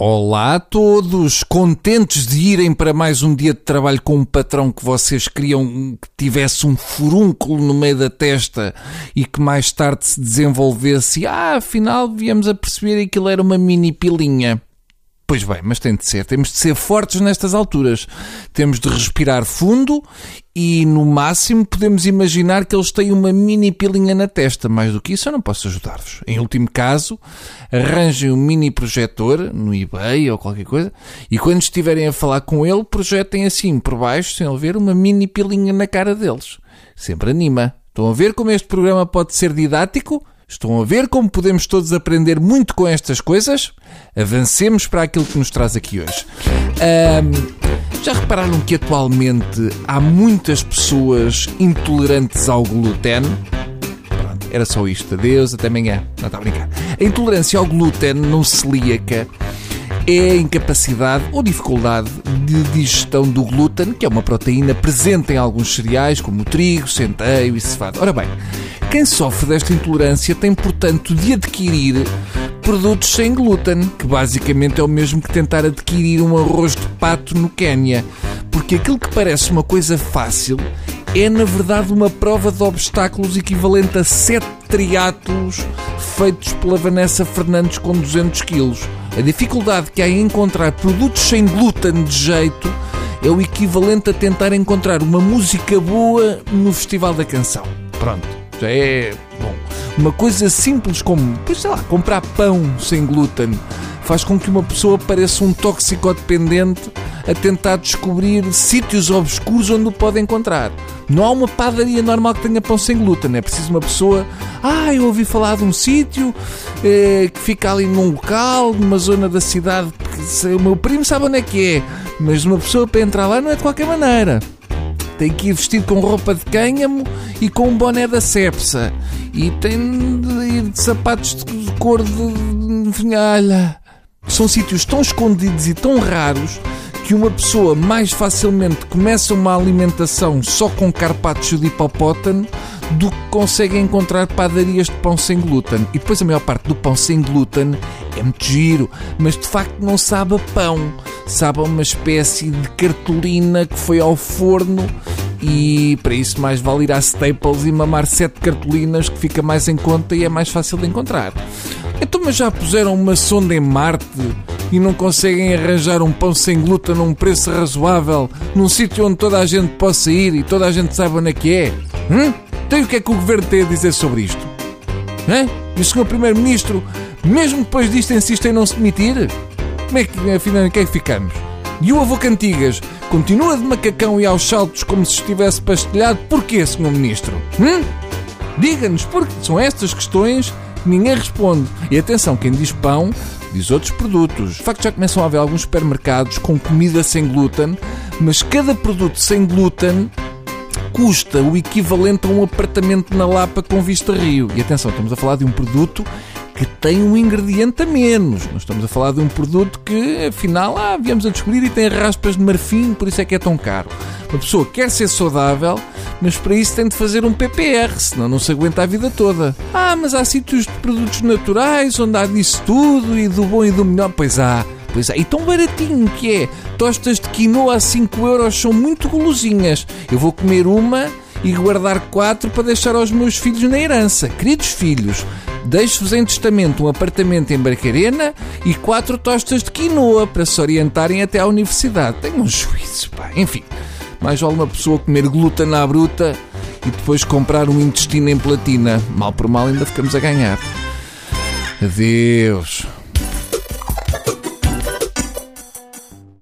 Olá a todos, contentes de irem para mais um dia de trabalho com um patrão que vocês queriam que tivesse um furúnculo no meio da testa e que mais tarde se desenvolvesse. Ah, afinal viemos a perceber que aquilo era uma mini pilinha. Pois bem, mas tem de ser. Temos de ser fortes nestas alturas. Temos de respirar fundo e, no máximo, podemos imaginar que eles têm uma mini pilinha na testa. Mais do que isso, eu não posso ajudar-vos. Em último caso, arranjem um mini projetor no eBay ou qualquer coisa e, quando estiverem a falar com ele, projetem assim por baixo, sem ele ver, uma mini pilinha na cara deles. Sempre anima. Estão a ver como este programa pode ser didático? Estão a ver como podemos todos aprender muito com estas coisas? Avancemos para aquilo que nos traz aqui hoje. Um, já repararam que atualmente há muitas pessoas intolerantes ao glúten? Pronto, era só isto. Adeus, até amanhã. Não está a brincar. A intolerância ao glúten não celíaca é a incapacidade ou dificuldade de digestão do glúten, que é uma proteína presente em alguns cereais, como o trigo, centeio e cevada. Ora bem, quem sofre desta intolerância tem, portanto, de adquirir produtos sem glúten, que basicamente é o mesmo que tentar adquirir um arroz de pato no Quénia. Porque aquilo que parece uma coisa fácil é, na verdade, uma prova de obstáculos equivalente a 7 triátulos feitos pela Vanessa Fernandes com 200 quilos. A dificuldade que há em encontrar produtos sem glúten de jeito é o equivalente a tentar encontrar uma música boa no Festival da Canção. Pronto, já é bom. Uma coisa simples como, pois sei lá, comprar pão sem glúten faz com que uma pessoa pareça um toxicodependente a tentar descobrir sítios obscuros onde o pode encontrar. Não há uma padaria normal que tenha pão sem glúten. É preciso uma pessoa. Ah, eu ouvi falar de um sítio eh, que fica ali num local, numa zona da cidade. O meu primo sabe onde é que é. Mas uma pessoa para entrar lá não é de qualquer maneira. Tem que ir vestido com roupa de cânhamo e com um boné da sepsa. E tem de ir de sapatos de cor de vinhalha. São sítios tão escondidos e tão raros que uma pessoa mais facilmente começa uma alimentação só com carpaccio de hipopótamo do que consegue encontrar padarias de pão sem glúten. E depois a maior parte do pão sem glúten é muito giro, mas de facto não sabe a pão. Sabe uma espécie de cartolina que foi ao forno e para isso mais vale ir à Staples e mamar sete cartolinas que fica mais em conta e é mais fácil de encontrar. Então, mas já puseram uma sonda em Marte e não conseguem arranjar um pão sem glúten a um preço razoável num sítio onde toda a gente possa ir e toda a gente saiba onde é que é? Hum? Então o que é que o governo tem a dizer sobre isto? Hã? E o senhor Primeiro-Ministro, mesmo depois disto, insiste em não se demitir? Como é que, afinal, em que é que ficamos? E o avô Cantigas continua de macacão e aos saltos como se estivesse pastelhado? Porquê, senhor Ministro? Hum? Diga-nos, porque são estas questões que ninguém responde. E atenção, quem diz pão diz outros produtos. De facto, já começam a haver alguns supermercados com comida sem glúten, mas cada produto sem glúten custa o equivalente a um apartamento na Lapa com vista Rio. E atenção, estamos a falar de um produto que tem um ingrediente a menos. Não estamos a falar de um produto que, afinal, ah, viemos a descobrir e tem raspas de marfim, por isso é que é tão caro. Uma pessoa quer ser saudável, mas para isso tem de fazer um PPR, senão não se aguenta a vida toda. Ah, mas há sítios de produtos naturais onde há disso tudo e do bom e do melhor. Pois há. Pois é, e tão baratinho que é. Tostas de quinoa a 5 euros são muito golosinhas. Eu vou comer uma e guardar quatro para deixar aos meus filhos na herança. Queridos filhos, deixo-vos em testamento um apartamento em Barcarena e quatro tostas de quinoa para se orientarem até à universidade. Tenham um juízo, pá. Enfim, mais vale uma pessoa comer glúten à bruta e depois comprar um intestino em platina. Mal por mal ainda ficamos a ganhar. Adeus.